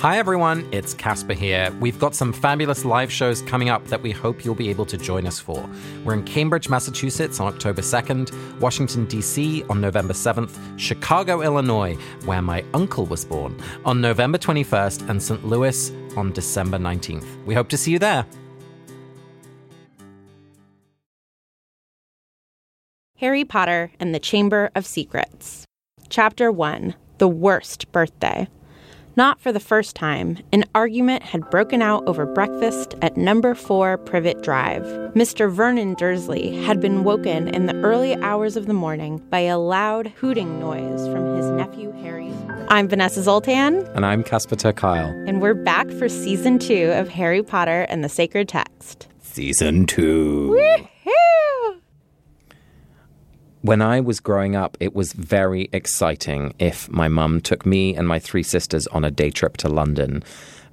Hi everyone, it's Casper here. We've got some fabulous live shows coming up that we hope you'll be able to join us for. We're in Cambridge, Massachusetts on October 2nd, Washington, D.C. on November 7th, Chicago, Illinois, where my uncle was born, on November 21st, and St. Louis on December 19th. We hope to see you there. Harry Potter and the Chamber of Secrets. Chapter 1 The Worst Birthday. Not for the first time, an argument had broken out over breakfast at number 4 Privet Drive. Mr. Vernon Dursley had been woken in the early hours of the morning by a loud hooting noise from his nephew Harry's. I'm Vanessa Zoltan. And I'm Casper ter Kuile. And we're back for season two of Harry Potter and the Sacred Text. Season two. Woohoo! When I was growing up, it was very exciting if my mum took me and my three sisters on a day trip to London.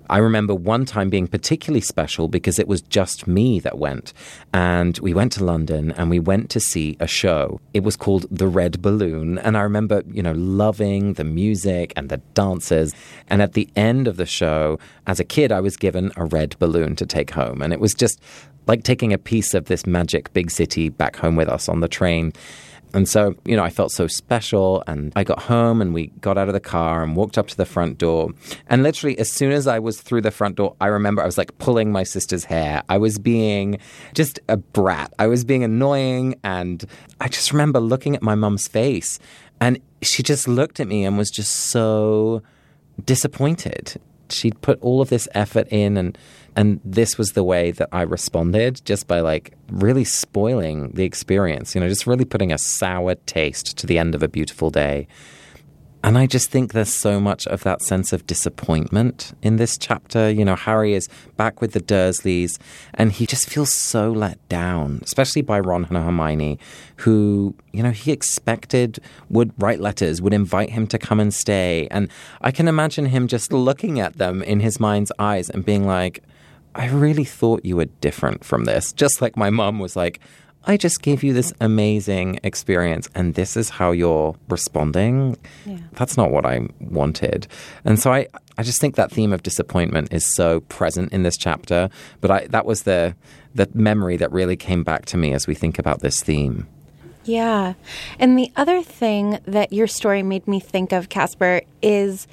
I remember one time being particularly special because it was just me that went. And we went to London and we went to see a show. It was called The Red Balloon. And I remember, you know, loving the music and the dancers. And at the end of the show, as a kid, I was given a red balloon to take home. And it was just like taking a piece of this magic big city back home with us on the train. And so, you know, I felt so special. And I got home and we got out of the car and walked up to the front door. And literally, as soon as I was through the front door, I remember I was like pulling my sister's hair. I was being just a brat. I was being annoying. And I just remember looking at my mum's face. And she just looked at me and was just so disappointed. She'd put all of this effort in and and this was the way that I responded just by like really spoiling the experience, you know, just really putting a sour taste to the end of a beautiful day. And I just think there's so much of that sense of disappointment in this chapter. You know, Harry is back with the Dursleys and he just feels so let down, especially by Ron and Hermione, who, you know, he expected would write letters, would invite him to come and stay. And I can imagine him just looking at them in his mind's eyes and being like, I really thought you were different from this. Just like my mom was like, I just gave you this amazing experience and this is how you're responding. Yeah. That's not what I wanted. And so I, I just think that theme of disappointment is so present in this chapter. But I, that was the, the memory that really came back to me as we think about this theme. Yeah. And the other thing that your story made me think of, Casper, is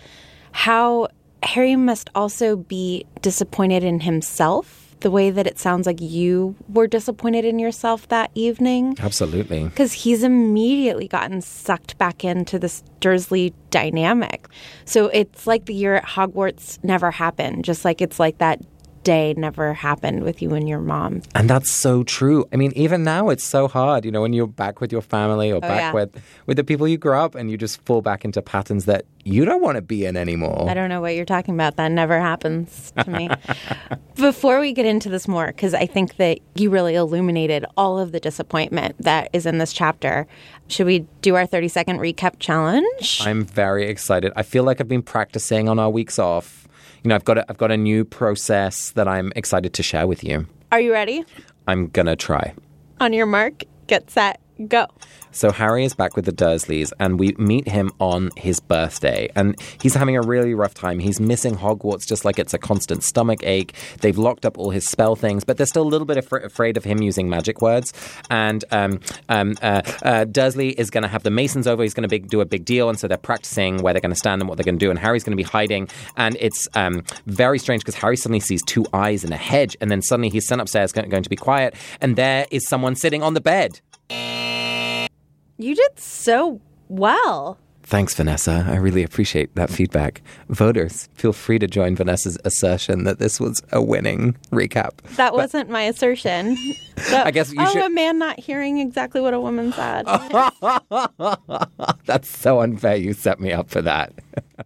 how Harry must also be disappointed in himself the way that it sounds like you were disappointed in yourself that evening. Absolutely. Because he's immediately gotten sucked back into this Dursley dynamic. So it's like the year at Hogwarts never happened, just like it's like that day never happened with you and your mom. And that's so true. I mean, even now it's so hard, you know, when you're back with your family or oh, back yeah. with with the people you grew up and you just fall back into patterns that you don't want to be in anymore. I don't know what you're talking about. That never happens to me. Before we get into this more, because I think that you really illuminated all of the disappointment that is in this chapter, should we do our 30 second recap challenge? I'm very excited. I feel like I've been practicing on our weeks off you know, I've got a, I've got a new process that I'm excited to share with you. Are you ready? I'm gonna try. On your mark, get set, go. So Harry is back with the Dursleys, and we meet him on his birthday. And he's having a really rough time. He's missing Hogwarts just like it's a constant stomach ache. They've locked up all his spell things, but they're still a little bit af- afraid of him using magic words. And um, um, uh, uh, Dursley is going to have the Masons over. He's going to do a big deal, and so they're practicing where they're going to stand and what they're going to do. And Harry's going to be hiding, and it's um, very strange because Harry suddenly sees two eyes in a hedge, and then suddenly he's sent upstairs going to be quiet, and there is someone sitting on the bed. You did so well. Thanks, Vanessa. I really appreciate that feedback. Voters, feel free to join Vanessa's assertion that this was a winning recap. That but, wasn't my assertion. I guess you oh, should. a man not hearing exactly what a woman said. That's so unfair. You set me up for that.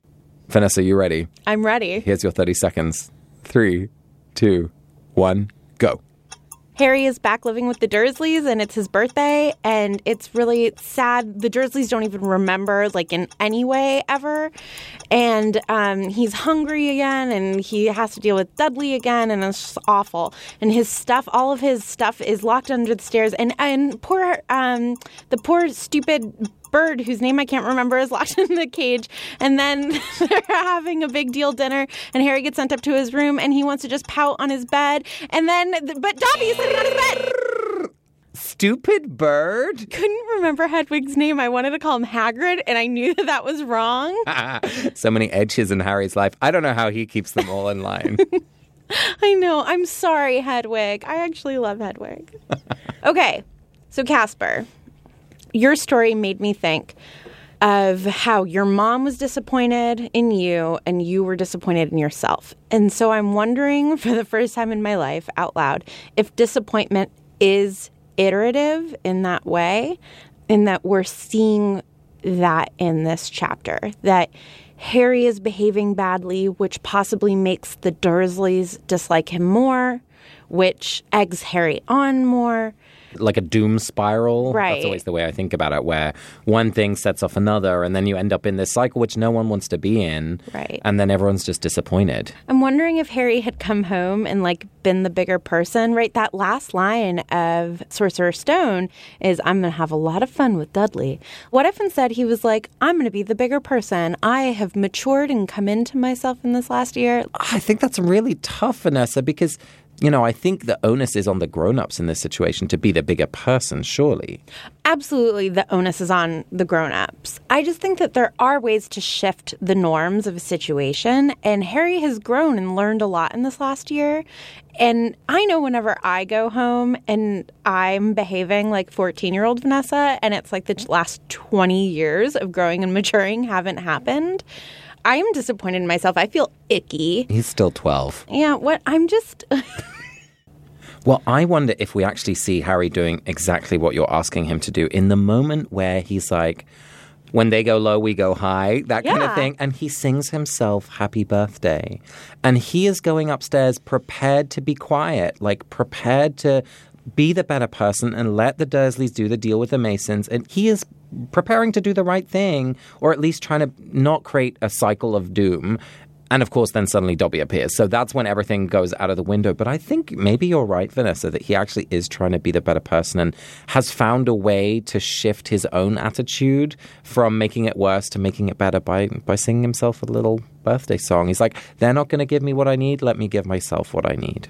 Vanessa, you ready? I'm ready. Here's your 30 seconds. Three, two, one, go. Harry is back living with the Dursleys and it's his birthday and it's really sad. The Dursleys don't even remember like in any way ever. And um, he's hungry again and he has to deal with Dudley again and it's just awful. And his stuff, all of his stuff is locked under the stairs and, and poor, um, the poor stupid bird whose name I can't remember is locked in the cage. And then they're having a big deal dinner, and Harry gets sent up to his room, and he wants to just pout on his bed. And then, but Dobby is sitting on his bed. Stupid bird. Couldn't remember Hedwig's name. I wanted to call him Hagrid, and I knew that that was wrong. so many edges in Harry's life. I don't know how he keeps them all in line. I know. I'm sorry, Hedwig. I actually love Hedwig. okay, so Casper, your story made me think of how your mom was disappointed in you and you were disappointed in yourself. And so I'm wondering for the first time in my life out loud if disappointment is iterative in that way, in that we're seeing that in this chapter. That Harry is behaving badly, which possibly makes the Dursleys dislike him more, which eggs Harry on more like a doom spiral. Right. That's always the way I think about it, where one thing sets off another, and then you end up in this cycle which no one wants to be in. Right. And then everyone's just disappointed. I'm wondering if Harry had come home and like been the bigger person, right? That last line of Sorcerer Stone is I'm going to have a lot of fun with Dudley. What if instead he was like, I'm going to be the bigger person. I have matured and come into myself in this last year. I think that's really tough, Vanessa, because you know, I think the onus is on the grown-ups in this situation to be the bigger person, surely. Absolutely, the onus is on the grown-ups. I just think that there are ways to shift the norms of a situation, and Harry has grown and learned a lot in this last year. And I know whenever I go home and I'm behaving like 14 year old Vanessa, and it's like the last 20 years of growing and maturing haven't happened. I am disappointed in myself. I feel icky. He's still 12. Yeah, what? I'm just. well, I wonder if we actually see Harry doing exactly what you're asking him to do in the moment where he's like, when they go low, we go high, that kind of thing. And he sings himself happy birthday. And he is going upstairs prepared to be quiet, like prepared to be the better person and let the Dursleys do the deal with the Masons. And he is preparing to do the right thing, or at least trying to not create a cycle of doom. And of course, then suddenly Dobby appears. So that's when everything goes out of the window. But I think maybe you're right, Vanessa, that he actually is trying to be the better person and has found a way to shift his own attitude from making it worse to making it better by, by singing himself a little birthday song. He's like, they're not going to give me what I need. Let me give myself what I need.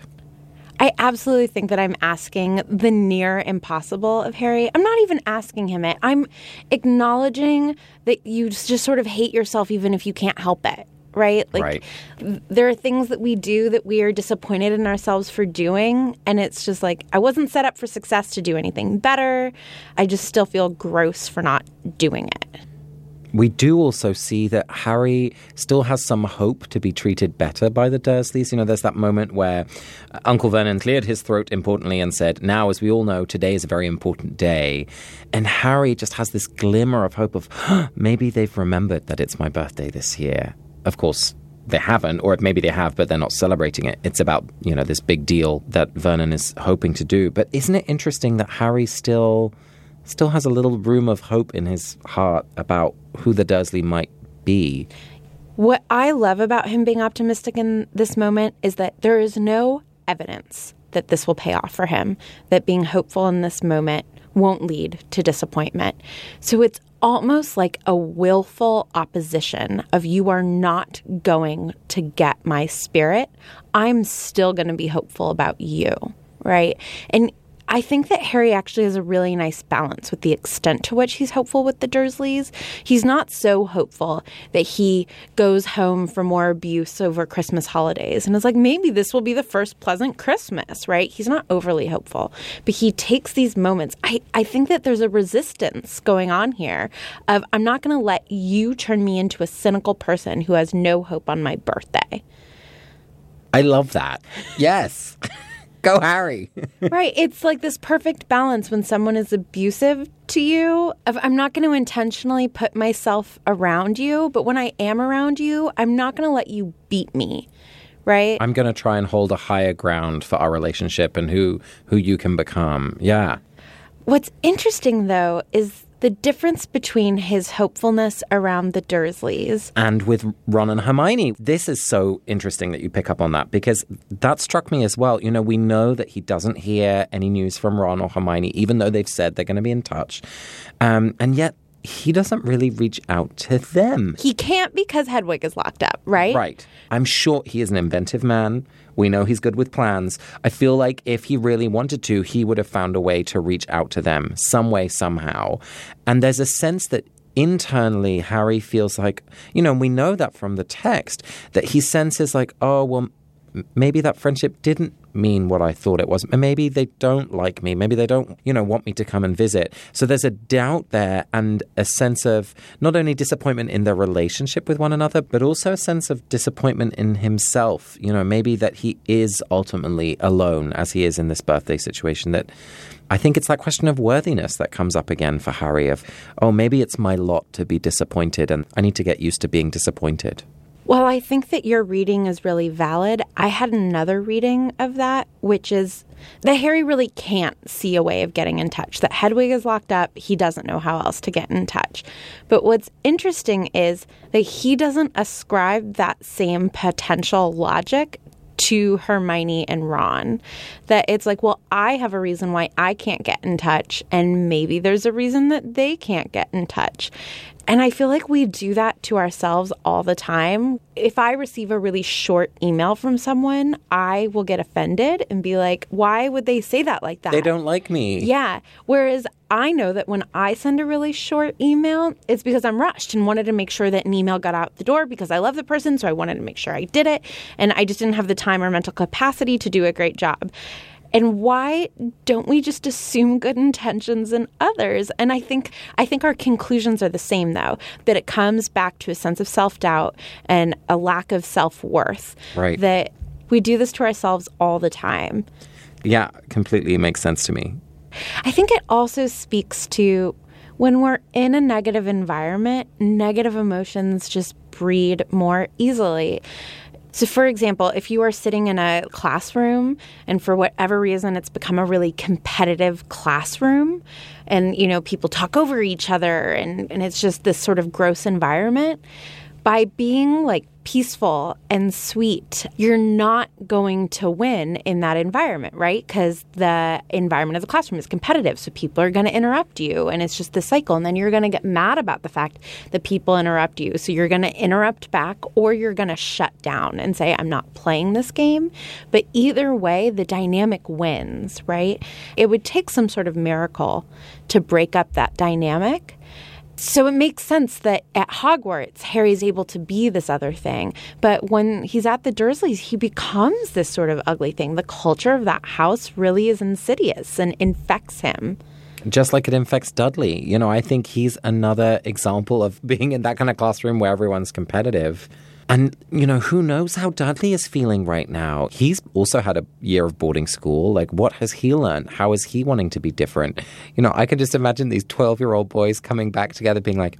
I absolutely think that I'm asking the near impossible of Harry. I'm not even asking him it. I'm acknowledging that you just sort of hate yourself even if you can't help it. Right? Like Right. there are things that we do that we are disappointed in ourselves for doing and it's just like I wasn't set up for success to do anything better. I just still feel gross for not doing it. We do also see that Harry still has some hope to be treated better by the Dursleys. You know, there's that moment where uh, Uncle Vernon cleared his throat importantly and said, Now, as we all know, today is a very important day. And Harry just has this glimmer of hope of maybe they've remembered that it's my birthday this year. Of course, they haven't, or maybe they have, but they're not celebrating it. It's about, you know, this big deal that Vernon is hoping to do. But isn't it interesting that Harry still still has a little room of hope in his heart about who the Dursley might be. What I love about him being optimistic in this moment is that there is no evidence that this will pay off for him, that being hopeful in this moment won't lead to disappointment. So it's almost like a willful opposition of you are not going to get my spirit. I'm still going to be hopeful about you, right? And I think that Harry actually has a really nice balance with the extent to which he's hopeful with the Dursleys. He's not so hopeful that he goes home for more abuse over Christmas holidays and is like, maybe this will be the first pleasant Christmas, right? He's not overly hopeful, but he takes these moments. I, I think that there's a resistance going on here of, I'm not going to let you turn me into a cynical person who has no hope on my birthday. I love that. Yes. Go, Harry. right. It's like this perfect balance when someone is abusive to you. Of I'm not going to intentionally put myself around you, but when I am around you, I'm not going to let you beat me. Right? I'm going to try and hold a higher ground for our relationship and who who you can become. Yeah. What's interesting though is the difference between his hopefulness around the Dursleys And with Ron and Hermione, this is so interesting that you pick up on that because that struck me as well. You know, we know that he doesn't hear any news from Ron or Hermione, even though they've said they're going to be in touch. Um, and yet, he doesn't really reach out to them. He can't because Hedwig is locked up, right? Right. I'm sure he is an inventive man. We know he's good with plans. I feel like if he really wanted to, he would have found a way to reach out to them some way, somehow. And there's a sense that internally Harry feels like, you know, we know that from the text, that he senses like, oh, well, maybe that friendship didn't mean what I thought it was. Maybe they don't like me. Maybe they don't, you know, want me to come and visit. So there's a doubt there and a sense of not only disappointment in their relationship with one another, but also a sense of disappointment in himself. You know, maybe that he is ultimately alone as he is in this birthday situation that I think it's that question of worthiness that comes up again for Harry of, oh, maybe it's my lot to be disappointed and I need to get used to being disappointed. Well, I think that your reading is really valid. I had another reading of that, which is that Harry really can't see a way of getting in touch. That Hedwig is locked up. He doesn't know how else to get in touch. But what's interesting is that he doesn't ascribe that same potential logic to Hermione and Ron. That it's like, well, I have a reason why I can't get in touch, and maybe there's a reason that they can't get in touch. And I feel like we do that to ourselves all the time. If I receive a really short email from someone, I will get offended and be like, why would they say that like that? They don't like me. Yeah. Whereas I know that when I send a really short email, it's because I'm rushed and wanted to make sure that an email got out the door because I love the person. So I wanted to make sure I did it. And I just didn't have the time or mental capacity to do a great job. And why don't we just assume good intentions in others? And I think I think our conclusions are the same though, that it comes back to a sense of self-doubt and a lack of self-worth. Right. That we do this to ourselves all the time. Yeah, completely makes sense to me. I think it also speaks to when we're in a negative environment, negative emotions just breed more easily. So, for example, if you are sitting in a classroom and for whatever reason it's become a really competitive classroom and, you know, people talk over each other and, and it's just this sort of gross environment, by being like peaceful and sweet, you're not going to win in that environment, right? Because the environment of the classroom is competitive. So people are going to interrupt you, and it's just the cycle. And then you're going to get mad about the fact that people interrupt you. So you're going to interrupt back, or you're going to shut down and say, I'm not playing this game. But either way, the dynamic wins, right? It would take some sort of miracle to break up that dynamic. So it makes sense that at Hogwarts, Harry's able to be this other thing. But when he's at the Dursleys, he becomes this sort of ugly thing. The culture of that house really is insidious and infects him. Just like it infects Dudley. You know, I think he's another example of being in that kind of classroom where everyone's competitive. And, you know, who knows how Dudley is feeling right now? He's also had a year of boarding school. Like, what has he learned? How is he wanting to be different? You know, I can just imagine these 12 year old boys coming back together being like,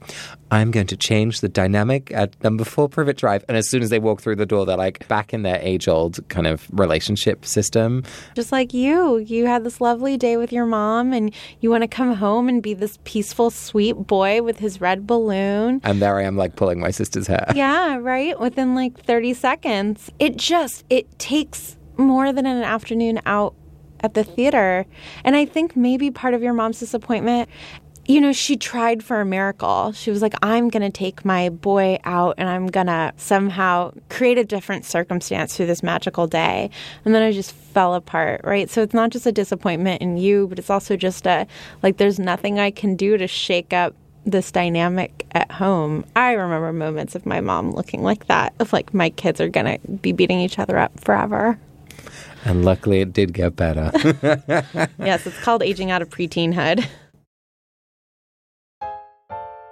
I'm going to change the dynamic at number four Privet Drive. And as soon as they walk through the door, they're like back in their age old kind of relationship system. Just like you, you had this lovely day with your mom and you want to come home and be this peaceful, sweet boy with his red balloon. And there I am, like pulling my sister's hair. Yeah, right within like 30 seconds. It just it takes more than an afternoon out at the theater. And I think maybe part of your mom's disappointment you know, she tried for a miracle. She was like, I'm going to take my boy out and I'm going to somehow create a different circumstance through this magical day. And then I just fell apart, right? So it's not just a disappointment in you, but it's also just a like, there's nothing I can do to shake up this dynamic at home. I remember moments of my mom looking like that, of like my kids are going to be beating each other up forever. And luckily it did get better. yes, it's called aging out of preteenhood.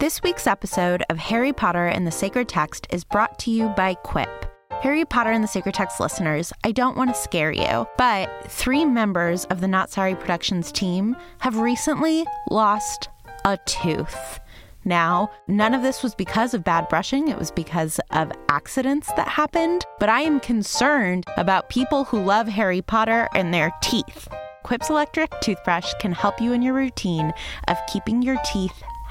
This week's episode of Harry Potter and the Sacred Text is brought to you by Quip. Harry Potter and the Sacred Text listeners, I don't want to scare you, but three members of the Not Sorry Productions team have recently lost a tooth. Now, none of this was because of bad brushing, it was because of accidents that happened, but I am concerned about people who love Harry Potter and their teeth. Quip's electric toothbrush can help you in your routine of keeping your teeth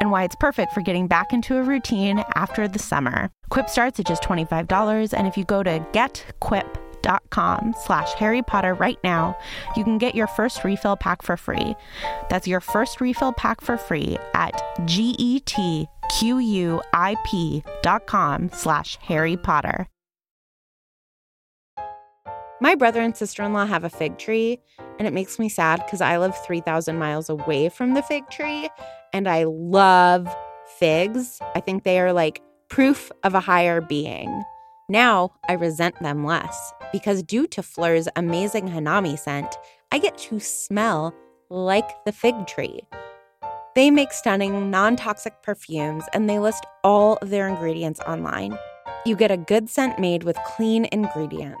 and why it's perfect for getting back into a routine after the summer. Quip starts at just $25, and if you go to getquip.com slash Harry Potter right now, you can get your first refill pack for free. That's your first refill pack for free at getquip.com slash Harry Potter. My brother and sister in law have a fig tree, and it makes me sad because I live 3,000 miles away from the fig tree, and I love figs. I think they are like proof of a higher being. Now I resent them less because, due to Phlur's amazing Hanami scent, I get to smell like the fig tree. They make stunning, non toxic perfumes and they list all of their ingredients online. You get a good scent made with clean ingredients.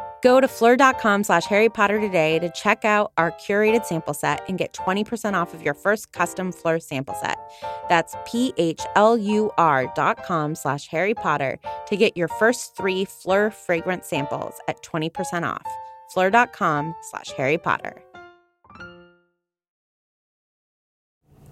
Go to phlur.com slash Harry Potter today to check out our curated sample set and get 20% off of your first custom Phlur sample set. That's P-H-L-U-R dot com slash Harry Potter to get your first three Phlur fragrance samples at 20% off. Phlur.com slash Harry Potter.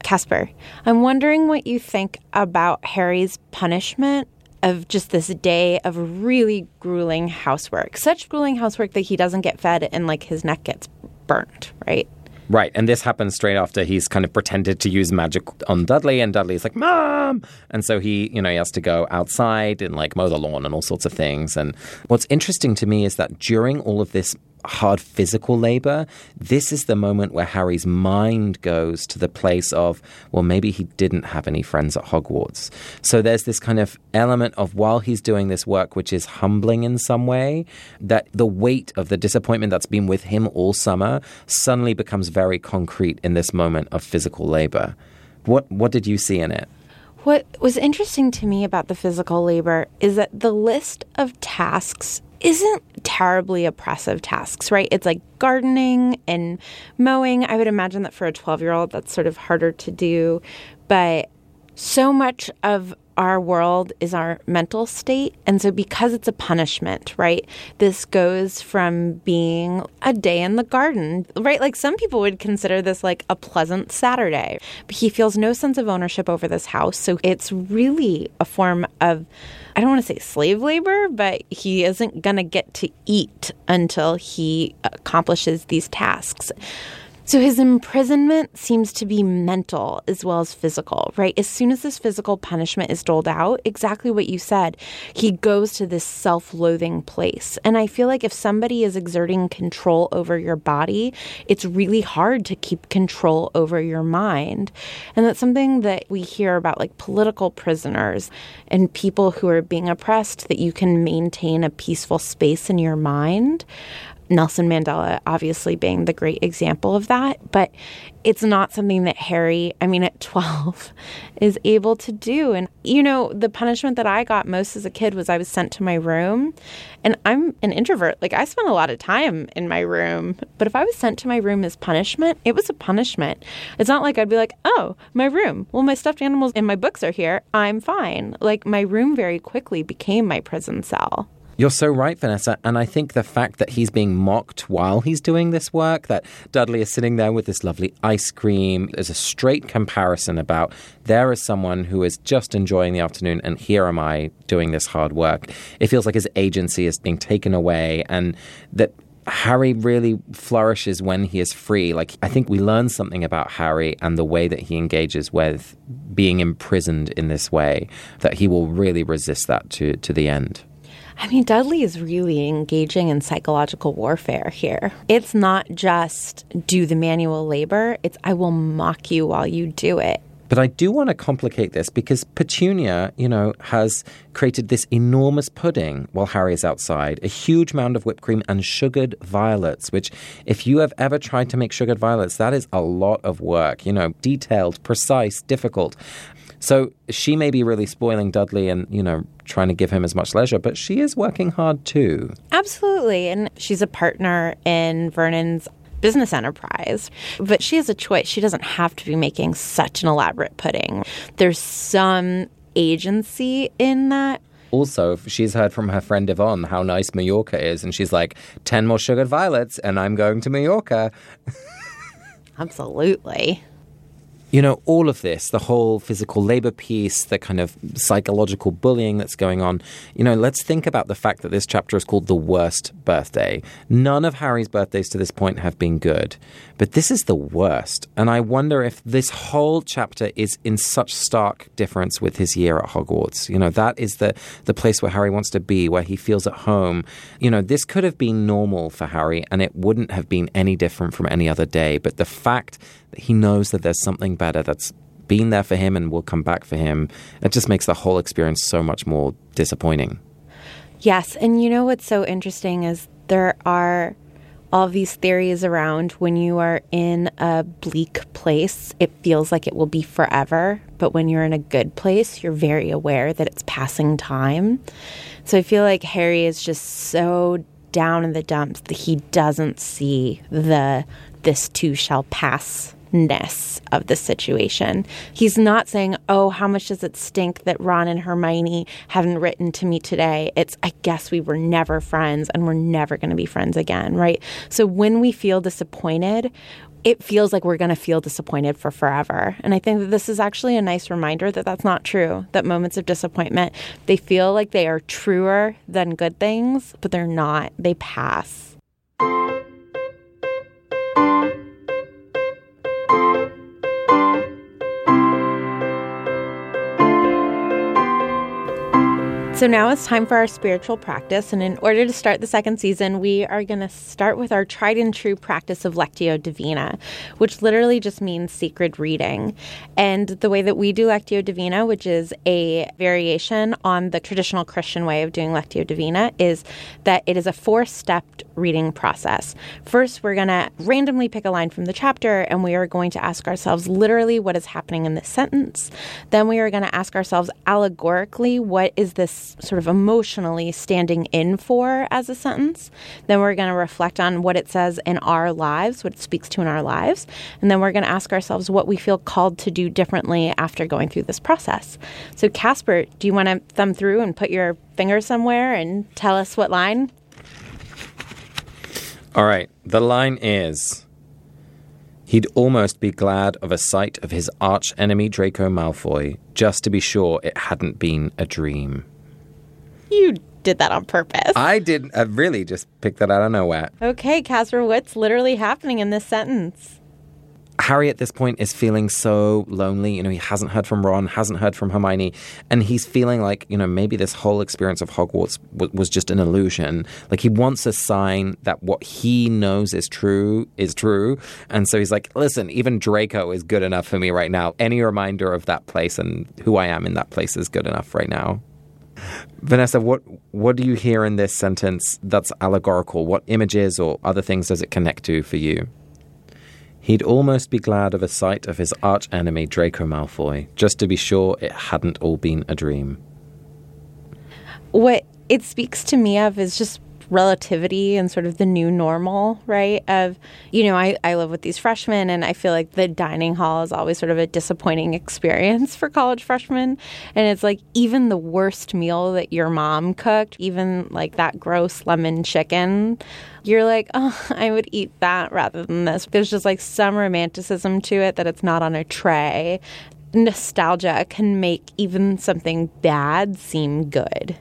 Casper, I'm wondering what you think about Harry's punishment of just this day of really grueling housework. Such grueling housework that he doesn't get fed and like his neck gets burnt, right? Right, and this happens straight after he's kind of pretended to use magic on Dudley, and Dudley's like, "Mom!" And so he, you know, he has to go outside and like mow the lawn and all sorts of things. And what's interesting to me is that during all of this hard physical labor, this is the moment where Harry's mind goes to the place of, well, maybe he didn't have any friends at Hogwarts. So there's this kind of element of while he's doing this work, which is humbling in some way, that the weight of the disappointment that's been with him all summer suddenly becomes very concrete in this moment of physical labor. What what did you see in it? What was interesting to me about the physical labor is that the list of tasks isn't terribly oppressive tasks, right? It's like gardening and mowing. I would imagine that for a 12 year old, that's sort of harder to do. But so much of our world is our mental state. And so, because it's a punishment, right, this goes from being a day in the garden, right? Like some people would consider this like a pleasant Saturday. But he feels no sense of ownership over this house. So, it's really a form of, I don't want to say slave labor, but he isn't going to get to eat until he accomplishes these tasks. So his imprisonment seems to be mental as well as physical, right? As soon as this physical punishment is doled out, exactly what you said, he goes to this self loathing place. And I feel like if somebody is exerting control over your body, it's really hard to keep control over your mind. And that's something that we hear about like political prisoners and people who are being oppressed, that you can maintain a peaceful space in your mind. Nelson Mandela obviously being the great example of that, but it's not something that Harry, I mean, at 12, is able to do. And, you know, the punishment that I got most as a kid was I was sent to my room. And I'm an introvert. Like, I spent a lot of time in my room. But if I was sent to my room as punishment, it was a punishment. It's not like I'd be like, oh, my room. Well, my stuffed animals and my books are here. I'm fine. Like, my room very quickly became my prison cell. You're so right, Vanessa. And I think the fact that he's being mocked while he's doing this work, that Dudley is sitting there with this lovely ice cream, is a straight comparison about there is someone who is just enjoying the afternoon, and here am I doing this hard work. It feels like his agency is being taken away, and that Harry really flourishes when he is free. Like, I think we learn something about Harry and the way that he engages with being imprisoned in this way, that he will really resist that to, to the end. I mean, Dudley is really engaging in psychological warfare here. It's not just do the manual labor, it's I will mock you while you do it. But I do want to complicate this because Petunia, you know, has created this enormous pudding while Harry is outside, a huge mound of whipped cream and sugared violets, which, if you have ever tried to make sugared violets, that is a lot of work, you know, detailed, precise, difficult. So she may be really spoiling Dudley and, you know, trying to give him as much leisure, but she is working hard too. Absolutely. And she's a partner in Vernon's business enterprise. But she has a choice. She doesn't have to be making such an elaborate pudding. There's some agency in that. Also, she's heard from her friend Yvonne how nice Mallorca is, and she's like, 10 more sugared violets, and I'm going to Mallorca. Absolutely you know, all of this, the whole physical labor piece, the kind of psychological bullying that's going on, you know, let's think about the fact that this chapter is called The Worst Birthday. None of Harry's birthdays to this point have been good, but this is the worst. And I wonder if this whole chapter is in such stark difference with his year at Hogwarts. You know, that is the, the place where Harry wants to be, where he feels at home. You know, this could have been normal for Harry, and it wouldn't have been any different from any other day. But the fact he knows that there's something better that's been there for him and will come back for him. It just makes the whole experience so much more disappointing. Yes. And you know what's so interesting is there are all these theories around when you are in a bleak place, it feels like it will be forever. But when you're in a good place, you're very aware that it's passing time. So I feel like Harry is just so down in the dumps that he doesn't see the this too shall pass ness of the situation. He's not saying, Oh, how much does it stink that Ron and Hermione haven't written to me today? It's, I guess we were never friends and we're never going to be friends again, right? So when we feel disappointed, it feels like we're going to feel disappointed for forever. And I think that this is actually a nice reminder that that's not true. That moments of disappointment, they feel like they are truer than good things, but they're not. They pass. So now it's time for our spiritual practice. And in order to start the second season, we are going to start with our tried and true practice of Lectio Divina, which literally just means sacred reading. And the way that we do Lectio Divina, which is a variation on the traditional Christian way of doing Lectio Divina, is that it is a four stepped reading process. First, we're going to randomly pick a line from the chapter and we are going to ask ourselves literally what is happening in this sentence. Then we are going to ask ourselves allegorically what is this sort of emotionally standing in for as a sentence. Then we're going to reflect on what it says in our lives, what it speaks to in our lives. And then we're going to ask ourselves what we feel called to do differently after going through this process. So, Casper, do you want to thumb through and put your finger somewhere and tell us what line? All right. The line is. He'd almost be glad of a sight of his arch enemy Draco Malfoy, just to be sure it hadn't been a dream. You did that on purpose. I did I really just picked that out of nowhere. Okay, Casper, what's literally happening in this sentence? Harry at this point is feeling so lonely. You know, he hasn't heard from Ron, hasn't heard from Hermione, and he's feeling like, you know, maybe this whole experience of Hogwarts w- was just an illusion. Like he wants a sign that what he knows is true is true. And so he's like, listen, even Draco is good enough for me right now. Any reminder of that place and who I am in that place is good enough right now. Vanessa, what what do you hear in this sentence that's allegorical? What images or other things does it connect to for you? He'd almost be glad of a sight of his arch enemy Draco Malfoy, just to be sure it hadn't all been a dream. What it speaks to me of is just relativity and sort of the new normal, right? Of, you know, I, I live with these freshmen and I feel like the dining hall is always sort of a disappointing experience for college freshmen. And it's like even the worst meal that your mom cooked, even like that gross lemon chicken, you're like, oh, I would eat that rather than this. There's just like some romanticism to it that it's not on a tray. Nostalgia can make even something bad seem good.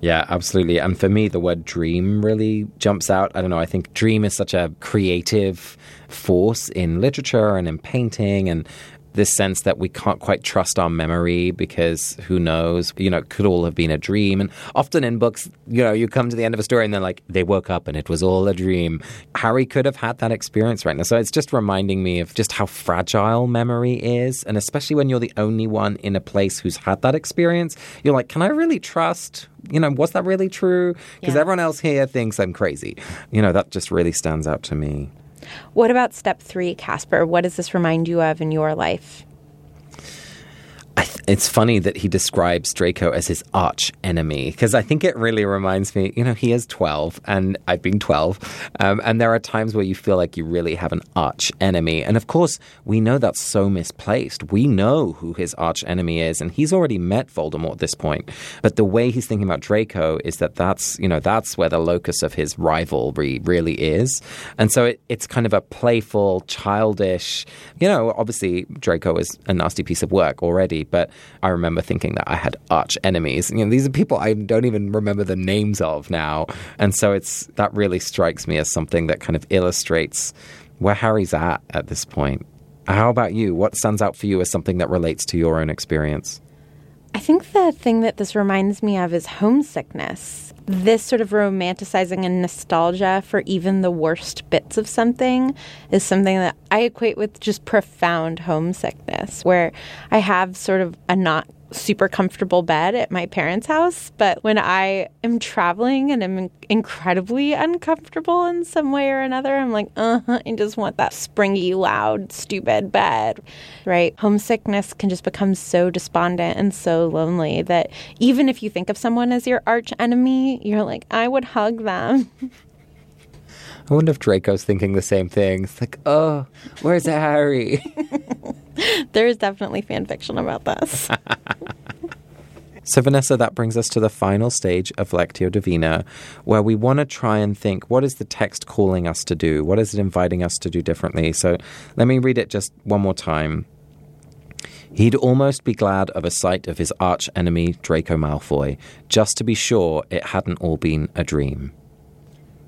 Yeah, absolutely. And for me, the word dream really jumps out. I don't know. I think dream is such a creative force in literature and in painting and this sense that we can't quite trust our memory because who knows, you know, it could all have been a dream. And often in books, you know, you come to the end of a story and they're like, they woke up and it was all a dream. Harry could have had that experience right now. So it's just reminding me of just how fragile memory is. And especially when you're the only one in a place who's had that experience, you're like, can I really trust you know, was that really true? Because yeah. everyone else here thinks I'm crazy. You know, that just really stands out to me. What about step three, Casper? What does this remind you of in your life? It's funny that he describes Draco as his arch enemy because I think it really reminds me, you know, he is 12 and I've been 12. Um, and there are times where you feel like you really have an arch enemy. And of course, we know that's so misplaced. We know who his arch enemy is and he's already met Voldemort at this point. But the way he's thinking about Draco is that that's, you know, that's where the locus of his rivalry really is. And so it, it's kind of a playful, childish, you know, obviously Draco is a nasty piece of work already, but I remember thinking that I had arch enemies. You know, these are people I don't even remember the names of now. And so it's that really strikes me as something that kind of illustrates where Harry's at at this point. How about you? What stands out for you as something that relates to your own experience? I think the thing that this reminds me of is homesickness this sort of romanticizing and nostalgia for even the worst bits of something is something that I equate with just profound homesickness, where I have sort of a not super comfortable bed at my parents' house, but when I am traveling and I'm incredibly uncomfortable in some way or another, I'm like, uh huh, I just want that springy, loud, stupid bed, right? Homesickness can just become so despondent and so lonely that even if you think of someone as your arch enemy, you're like, I would hug them. I wonder if Draco's thinking the same thing. It's like, oh, where's Harry? there is definitely fan fiction about this. So, Vanessa, that brings us to the final stage of Lectio Divina, where we want to try and think what is the text calling us to do? What is it inviting us to do differently? So, let me read it just one more time. He'd almost be glad of a sight of his arch enemy, Draco Malfoy, just to be sure it hadn't all been a dream.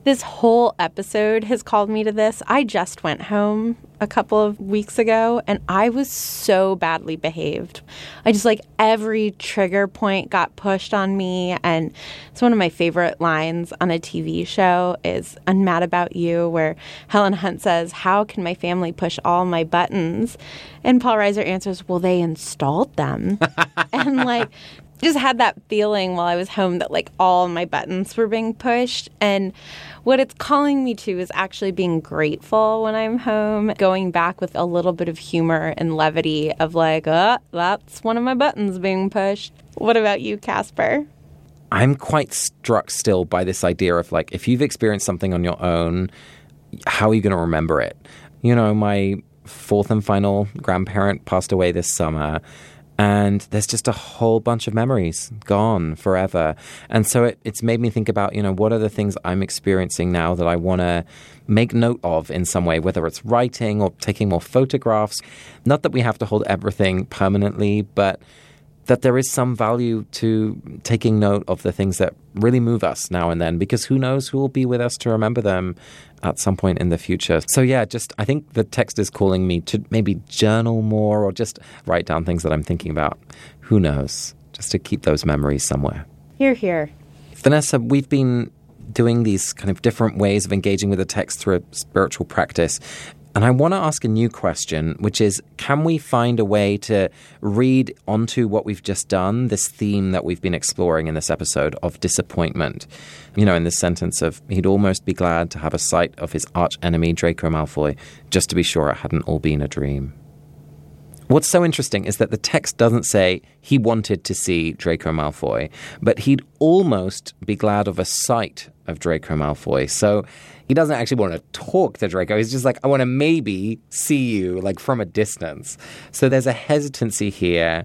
This whole episode has called me to this. I just went home a couple of weeks ago and I was so badly behaved. I just like every trigger point got pushed on me and it's one of my favorite lines on a TV show is I'm mad about you where Helen Hunt says, "How can my family push all my buttons?" And Paul Reiser answers, "Well, they installed them." and like just had that feeling while I was home that like all my buttons were being pushed. And what it's calling me to is actually being grateful when I'm home, going back with a little bit of humor and levity of like, oh, that's one of my buttons being pushed. What about you, Casper? I'm quite struck still by this idea of like, if you've experienced something on your own, how are you going to remember it? You know, my fourth and final grandparent passed away this summer and there's just a whole bunch of memories gone forever. And so it, it's made me think about, you know, what are the things I'm experiencing now that I want to make note of in some way, whether it's writing or taking more photographs. Not that we have to hold everything permanently, but that there is some value to taking note of the things that really move us now and then, because who knows who will be with us to remember them at some point in the future. So, yeah, just I think the text is calling me to maybe journal more or just write down things that I'm thinking about. Who knows? Just to keep those memories somewhere. Here, here. Vanessa, we've been doing these kind of different ways of engaging with the text through a spiritual practice. And I want to ask a new question, which is can we find a way to read onto what we've just done, this theme that we've been exploring in this episode of disappointment? You know, in this sentence of, he'd almost be glad to have a sight of his arch enemy, Draco Malfoy, just to be sure it hadn't all been a dream. What's so interesting is that the text doesn't say he wanted to see Draco Malfoy, but he'd almost be glad of a sight of Draco Malfoy. So he doesn't actually want to talk to Draco. He's just like, I want to maybe see you, like from a distance. So there's a hesitancy here.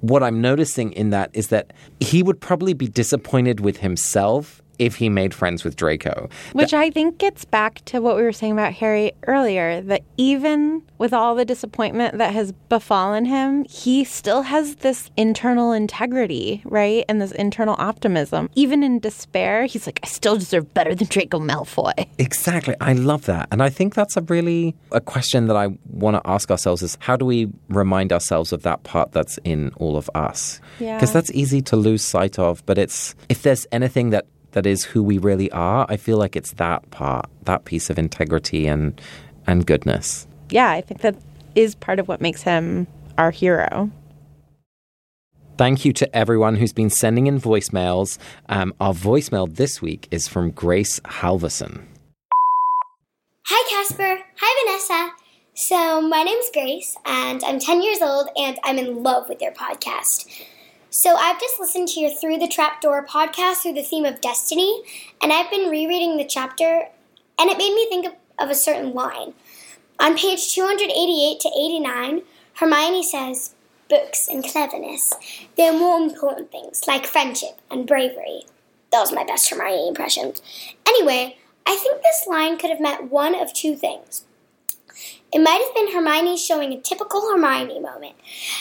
What I'm noticing in that is that he would probably be disappointed with himself if he made friends with Draco. Which I think gets back to what we were saying about Harry earlier that even with all the disappointment that has befallen him, he still has this internal integrity, right? And this internal optimism. Even in despair, he's like, I still deserve better than Draco Malfoy. Exactly. I love that. And I think that's a really a question that I want to ask ourselves is how do we remind ourselves of that part that's in all of us? Yeah. Because that's easy to lose sight of, but it's if there's anything that that is who we really are, I feel like it's that part, that piece of integrity and and goodness. Yeah, I think that is part of what makes him our hero. Thank you to everyone who's been sending in voicemails. Um, our voicemail this week is from Grace Halverson. Hi, Casper. Hi, Vanessa. So, my name's Grace, and I'm 10 years old, and I'm in love with your podcast. So I've just listened to your Through the Trapdoor podcast through the theme of destiny, and I've been rereading the chapter, and it made me think of, of a certain line. On page 288 to 89, Hermione says, Books and cleverness, they're more important things, like friendship and bravery. That was my best Hermione impression. Anyway, I think this line could have meant one of two things. It might have been Hermione showing a typical Hermione moment,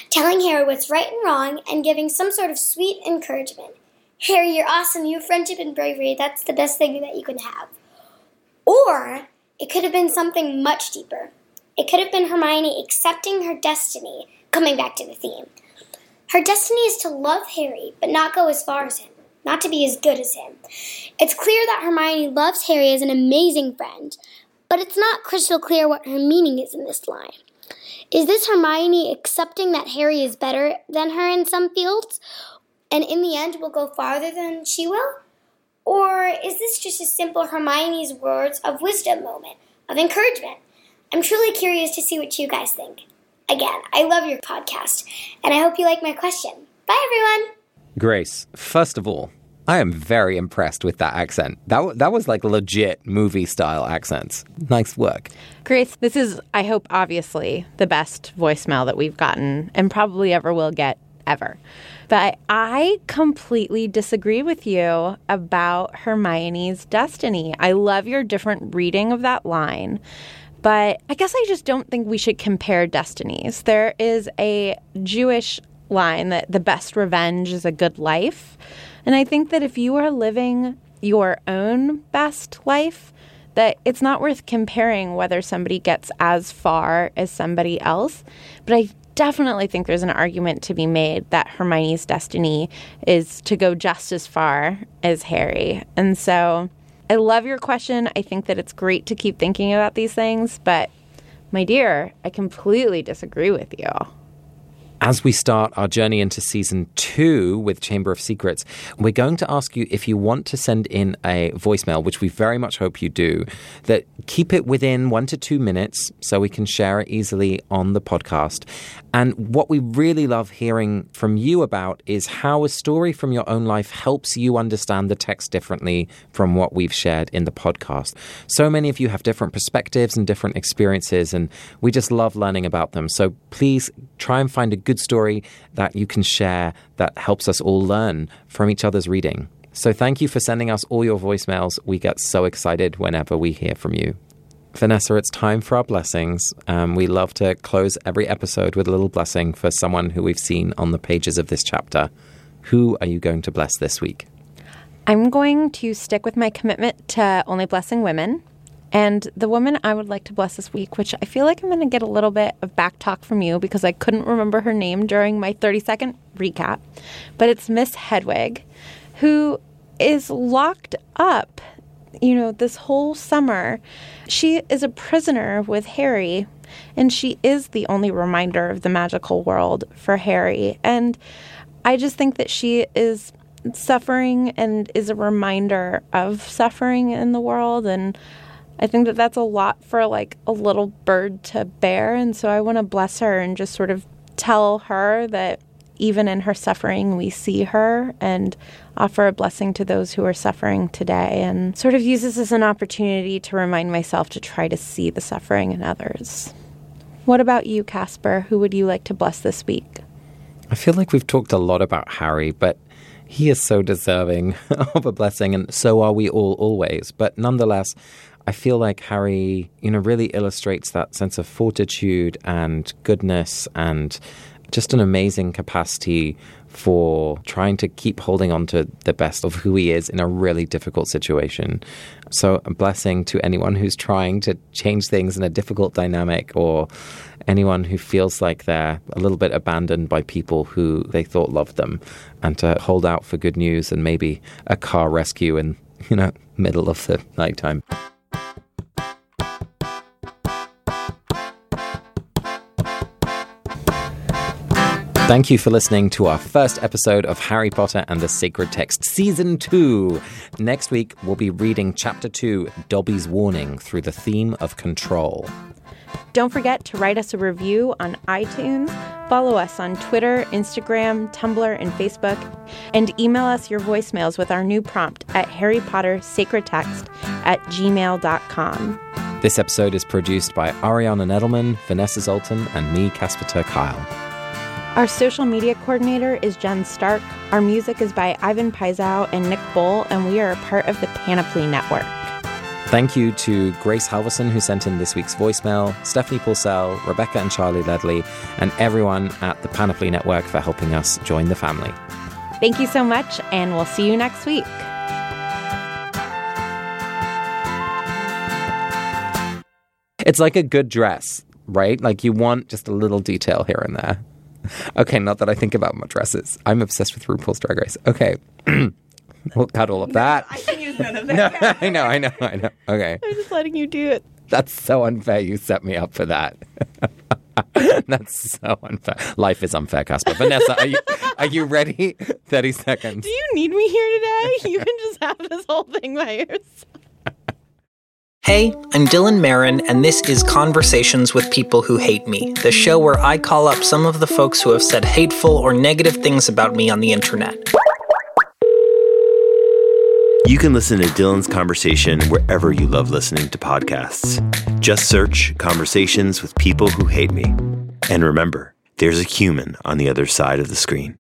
telling Harry what's right and wrong and giving some sort of sweet encouragement. Harry, you're awesome. You have friendship and bravery. That's the best thing that you can have. Or it could have been something much deeper. It could have been Hermione accepting her destiny, coming back to the theme. Her destiny is to love Harry, but not go as far as him, not to be as good as him. It's clear that Hermione loves Harry as an amazing friend, but it's not crystal clear what her meaning is in this line. Is this Hermione accepting that Harry is better than her in some fields and in the end will go farther than she will? Or is this just a simple Hermione's words of wisdom moment, of encouragement? I'm truly curious to see what you guys think. Again, I love your podcast, and I hope you like my question. Bye, everyone. Grace, first of all, I am very impressed with that accent. That that was like legit movie style accents. Nice work. Grace, this is I hope obviously the best voicemail that we've gotten and probably ever will get ever. But I completely disagree with you about Hermione's destiny. I love your different reading of that line. But I guess I just don't think we should compare destinies. There is a Jewish line that the best revenge is a good life. And I think that if you are living your own best life, that it's not worth comparing whether somebody gets as far as somebody else. But I definitely think there's an argument to be made that Hermione's destiny is to go just as far as Harry. And so I love your question. I think that it's great to keep thinking about these things, but my dear, I completely disagree with you. As we start our journey into season two with Chamber of Secrets, we're going to ask you if you want to send in a voicemail, which we very much hope you do, that keep it within one to two minutes so we can share it easily on the podcast. And what we really love hearing from you about is how a story from your own life helps you understand the text differently from what we've shared in the podcast. So many of you have different perspectives and different experiences, and we just love learning about them. So please try and find a good story that you can share that helps us all learn from each other's reading. So thank you for sending us all your voicemails. We get so excited whenever we hear from you. Vanessa, it's time for our blessings. Um, we love to close every episode with a little blessing for someone who we've seen on the pages of this chapter. Who are you going to bless this week? I'm going to stick with my commitment to only blessing women. And the woman I would like to bless this week, which I feel like I'm going to get a little bit of back talk from you because I couldn't remember her name during my 30 second recap, but it's Miss Hedwig, who is locked up you know, this whole summer, she is a prisoner with Harry, and she is the only reminder of the magical world for Harry. And I just think that she is suffering and is a reminder of suffering in the world. And I think that that's a lot for like a little bird to bear. And so I want to bless her and just sort of tell her that even in her suffering, we see her and offer a blessing to those who are suffering today, and sort of use this as an opportunity to remind myself to try to see the suffering in others. What about you, Casper? Who would you like to bless this week? I feel like we've talked a lot about Harry, but he is so deserving of a blessing, and so are we all always. But nonetheless, I feel like Harry, you know, really illustrates that sense of fortitude and goodness and just an amazing capacity for trying to keep holding on to the best of who he is in a really difficult situation. So, a blessing to anyone who's trying to change things in a difficult dynamic or anyone who feels like they're a little bit abandoned by people who they thought loved them and to hold out for good news and maybe a car rescue in, you know, middle of the nighttime. Thank you for listening to our first episode of Harry Potter and the Sacred Text, Season 2. Next week, we'll be reading Chapter 2, Dobby's Warning, through the theme of control. Don't forget to write us a review on iTunes, follow us on Twitter, Instagram, Tumblr, and Facebook, and email us your voicemails with our new prompt at Harry Potter Sacred Text at gmail.com. This episode is produced by Ariana Nedelman, Vanessa Zoltan, and me, Casper ter Kuile. Our social media coordinator is Jen Stark. Our music is by Ivan Paisau and Nick Bull, and we are a part of the Panoply Network. Thank you to Grace Halverson, who sent in this week's voicemail, Stephanie Purcell, Rebecca and Charlie Ledley, and everyone at the Panoply Network for helping us join the family. Thank you so much, and we'll see you next week. It's like a good dress, right? Like you want just a little detail here and there. Okay, not that I think about my dresses. I'm obsessed with RuPaul's Drag Race. Okay. we'll cut all of that. I can use none of that. No, I know, I know, I know. Okay. I'm just letting you do it. That's so unfair. You set me up for that. That's so unfair. Life is unfair, Casper. Vanessa, are you, are you ready? 30 seconds. Do you need me here today? You can just have this whole thing by yourself. Hey, I'm Dylan Marron, and this is Conversations with People Who Hate Me, the show where I call up some of the folks who have said hateful or negative things about me on the internet. You can listen to Dylan's conversation wherever you love listening to podcasts. Just search Conversations with People Who Hate Me. And remember, there's a human on the other side of the screen.